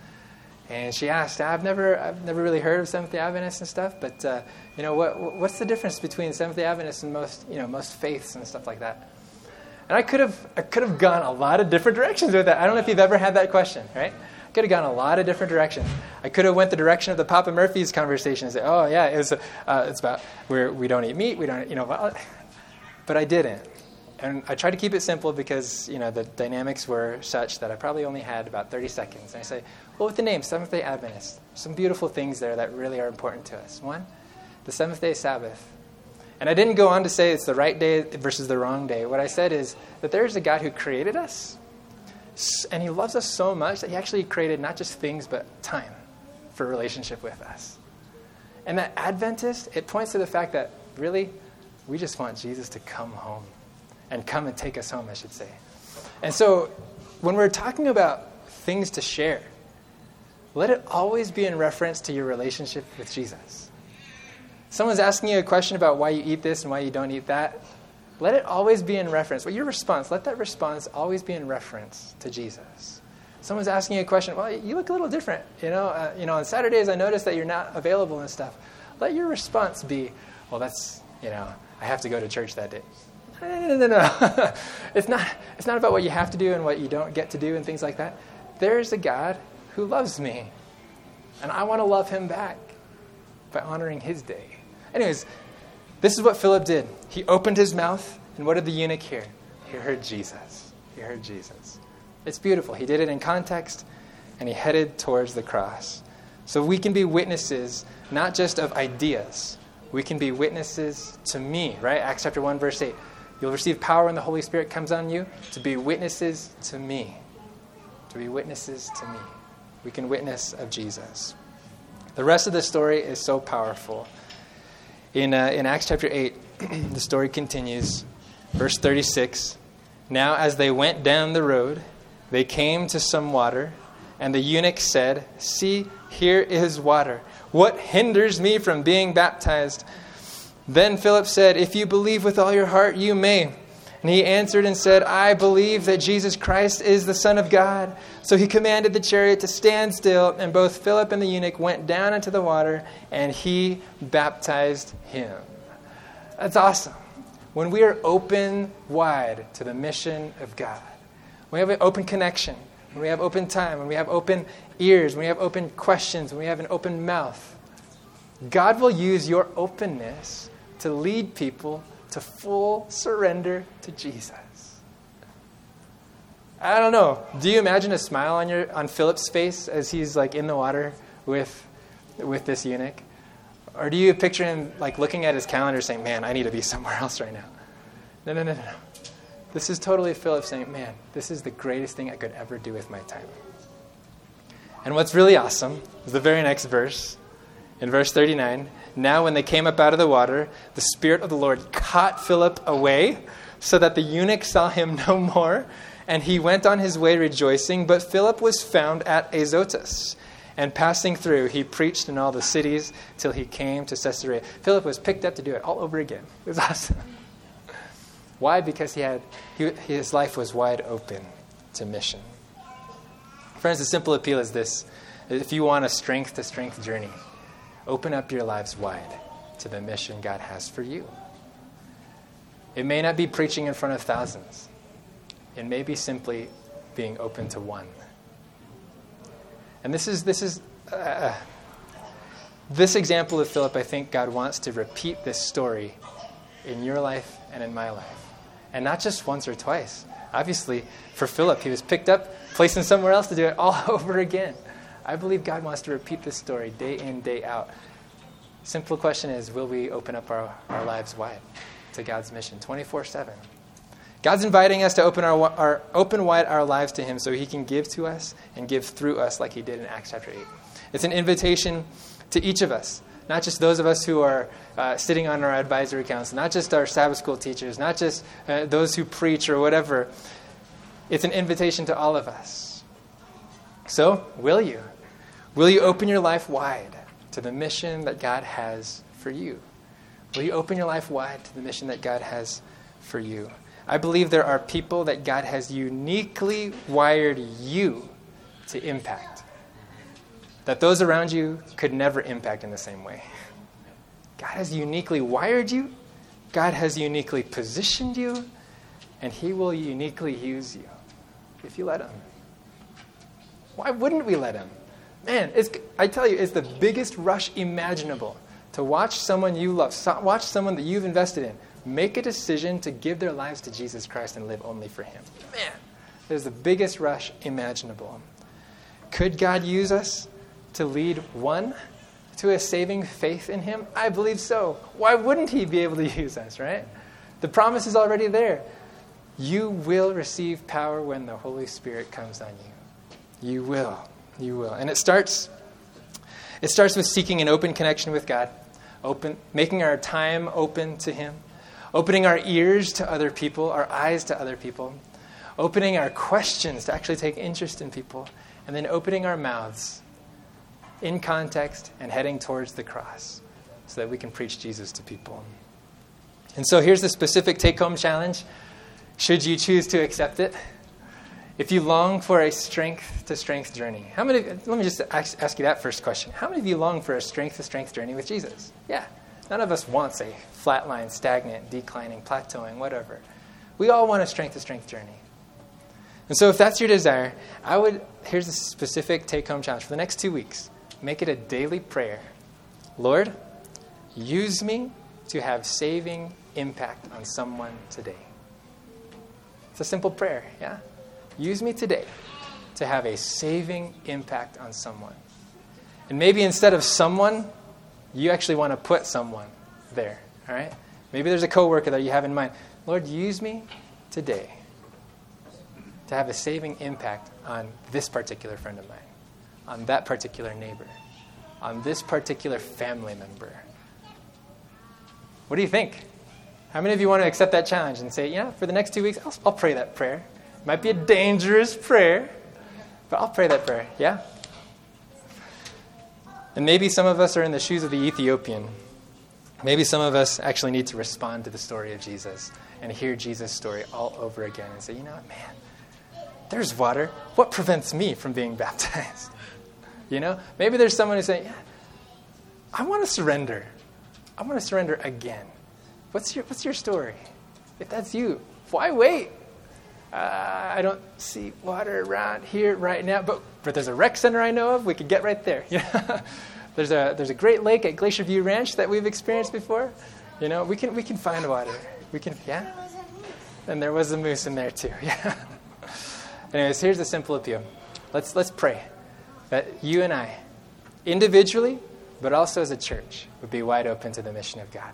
And she asked, "I've never, I've never really heard of Seventh Day Adventists and stuff, but uh, you know, what, what's the difference between Seventh Day Adventists and most, you know, most faiths and stuff like that?" And I could have, I could have gone a lot of different directions with that. I don't know if you've ever had that question, right? I could have gone a lot of different directions. I could have went the direction of the Papa Murphy's conversation and say, "Oh yeah, it was, uh, it's about where we don't eat meat, we don't, you know." But I didn't, and I tried to keep it simple because you know the dynamics were such that I probably only had about 30 seconds. And I say, "Well, with the name Seventh Day Adventist, some beautiful things there that really are important to us. One, the seventh day Sabbath." And I didn't go on to say it's the right day versus the wrong day. What I said is that there's a God who created us and He loves us so much that He actually created not just things, but time for relationship with us. And that Adventist, it points to the fact that really, we just want Jesus to come home and come and take us home, I should say. And so, when we're talking about things to share, let it always be in reference to your relationship with Jesus. Someone's asking you a question about why you eat this and why you don't eat that. Let it always be in reference. Well, your response, let that response always be in reference to Jesus. Someone's asking you a question. Well, you look a little different. You know, uh, you know, on Saturdays I notice that you're not available and stuff. Let your response be, well, that's, you know, I have to go to church that day. No, no, no. it's, not, it's not about what you have to do and what you don't get to do and things like that. There's a God who loves me, and I want to love him back by honoring his day. Anyways, this is what Philip did. He opened his mouth, and what did the eunuch hear? He heard Jesus. He heard Jesus. It's beautiful. He did it in context, and he headed towards the cross. So we can be witnesses not just of ideas, we can be witnesses to me, right? Acts chapter 1, verse 8. You'll receive power when the Holy Spirit comes on you to be witnesses to me. To be witnesses to me. We can witness of Jesus. The rest of the story is so powerful. In, uh, in Acts chapter 8, the story continues. Verse 36 Now, as they went down the road, they came to some water, and the eunuch said, See, here is water. What hinders me from being baptized? Then Philip said, If you believe with all your heart, you may. And he answered and said, I believe that Jesus Christ is the Son of God. So he commanded the chariot to stand still, and both Philip and the eunuch went down into the water, and he baptized him. That's awesome. When we are open wide to the mission of God, when we have an open connection, when we have open time, when we have open ears, when we have open questions, when we have an open mouth, God will use your openness to lead people to full surrender to Jesus. I don't know. Do you imagine a smile on your on Philip's face as he's like in the water with with this eunuch? Or do you picture him like looking at his calendar saying, "Man, I need to be somewhere else right now." No, no, no, no. This is totally Philip saying, "Man, this is the greatest thing I could ever do with my time." And what's really awesome is the very next verse. In verse 39, now when they came up out of the water, the Spirit of the Lord caught Philip away, so that the eunuch saw him no more, and he went on his way rejoicing. But Philip was found at Azotus. And passing through, he preached in all the cities till he came to Caesarea. Philip was picked up to do it all over again. It was awesome. Why? Because he had, he, his life was wide open to mission. Friends, the simple appeal is this if you want a strength to strength journey, open up your lives wide to the mission God has for you. It may not be preaching in front of thousands, it may be simply being open to one. And this is, this is, uh, this example of Philip, I think God wants to repeat this story in your life and in my life. And not just once or twice. Obviously, for Philip, he was picked up, placed in somewhere else to do it all over again. I believe God wants to repeat this story day in, day out. Simple question is will we open up our, our lives wide to God's mission 24 7? God's inviting us to open, our, our, open wide our lives to Him so He can give to us and give through us like He did in Acts chapter 8. It's an invitation to each of us, not just those of us who are uh, sitting on our advisory council, not just our Sabbath school teachers, not just uh, those who preach or whatever. It's an invitation to all of us. So, will you? Will you open your life wide to the mission that God has for you? Will you open your life wide to the mission that God has for you? I believe there are people that God has uniquely wired you to impact, that those around you could never impact in the same way. God has uniquely wired you, God has uniquely positioned you, and He will uniquely use you if you let Him. Why wouldn't we let Him? Man, it's, I tell you, it's the biggest rush imaginable to watch someone you love, watch someone that you've invested in, make a decision to give their lives to Jesus Christ and live only for Him. Man, there's the biggest rush imaginable. Could God use us to lead one to a saving faith in Him? I believe so. Why wouldn't He be able to use us, right? The promise is already there. You will receive power when the Holy Spirit comes on you. You will. You will. And it starts it starts with seeking an open connection with God, open making our time open to him, opening our ears to other people, our eyes to other people, opening our questions to actually take interest in people, and then opening our mouths in context and heading towards the cross so that we can preach Jesus to people. And so here's the specific take home challenge. Should you choose to accept it? If you long for a strength to strength journey, how many? Let me just ask, ask, you that first question. How many of you long for a strength to strength journey with Jesus? Yeah, None of us wants a flatline, stagnant, declining, plateauing, whatever. We all want a strength to strength journey. And so, if that's your desire, I would, here's a specific take home challenge for the next two weeks. Make it a daily prayer. Lord, use me to have saving impact on someone today. It's a simple prayer, yeah? Use me today to have a saving impact on someone. And maybe instead of someone, you actually want to put someone there, all right? Maybe there's a coworker that you have in mind. Lord, use me today to have a saving impact on this particular friend of mine, on that particular neighbor, on this particular family member. What do you think? How many of you want to accept that challenge and say, yeah, for the next two weeks, I'll, I'll pray that prayer? Might be a dangerous prayer, but I'll pray that prayer. Yeah? And maybe some of us are in the shoes of the Ethiopian. Maybe some of us actually need to respond to the story of Jesus and hear Jesus' story all over again and say, you know what, man, there's water. What prevents me from being baptized? You know? Maybe there's someone who's saying, yeah, I want to surrender. I want to surrender again. What's your, what's your story? If that's you, why wait? Uh, I don't see water around here right now, but, but there's a rec center I know of. We could get right there. there's, a, there's a great lake at Glacier View Ranch that we've experienced before. You know, we can, we can find water. We can, yeah? And there was a moose in there too, yeah. Anyways, here's the simple appeal. Let's, let's pray that you and I, individually, but also as a church, would be wide open to the mission of God.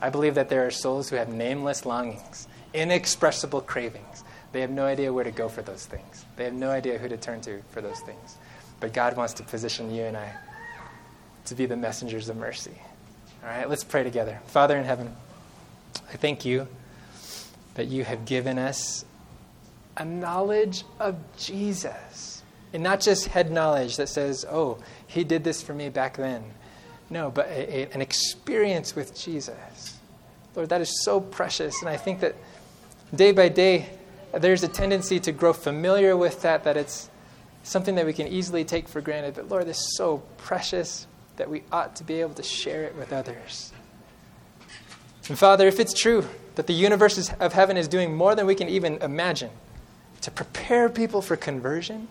I believe that there are souls who have nameless longings, inexpressible cravings. They have no idea where to go for those things, they have no idea who to turn to for those things. But God wants to position you and I to be the messengers of mercy. All right, let's pray together. Father in heaven, I thank you that you have given us a knowledge of Jesus. And not just head knowledge that says, oh, he did this for me back then. No, but a, a, an experience with Jesus. Lord, that is so precious. And I think that day by day, there's a tendency to grow familiar with that, that it's something that we can easily take for granted. But Lord, this is so precious that we ought to be able to share it with others. And Father, if it's true that the universe of heaven is doing more than we can even imagine to prepare people for conversion,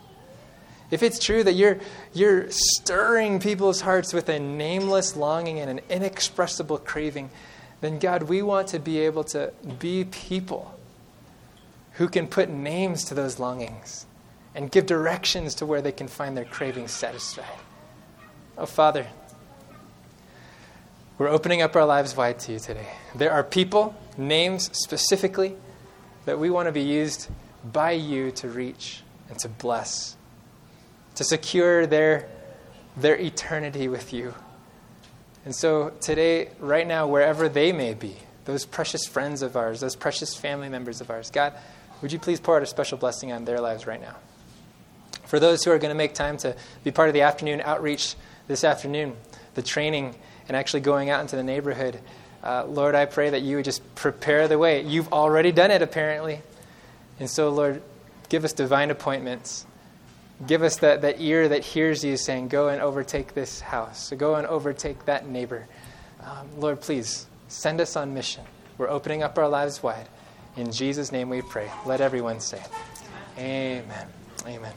if it's true that you're, you're stirring people's hearts with a nameless longing and an inexpressible craving, then God, we want to be able to be people who can put names to those longings and give directions to where they can find their cravings satisfied. Oh, Father, we're opening up our lives wide to you today. There are people, names specifically, that we want to be used by you to reach and to bless to secure their, their eternity with you. And so today, right now, wherever they may be, those precious friends of ours, those precious family members of ours, God, would you please pour out a special blessing on their lives right now? For those who are going to make time to be part of the afternoon outreach this afternoon, the training, and actually going out into the neighborhood, uh, Lord, I pray that you would just prepare the way. You've already done it, apparently. And so, Lord, give us divine appointments Give us that, that ear that hears you saying, Go and overtake this house. Go and overtake that neighbor. Um, Lord, please send us on mission. We're opening up our lives wide. In Jesus' name we pray. Let everyone say, Amen. Amen.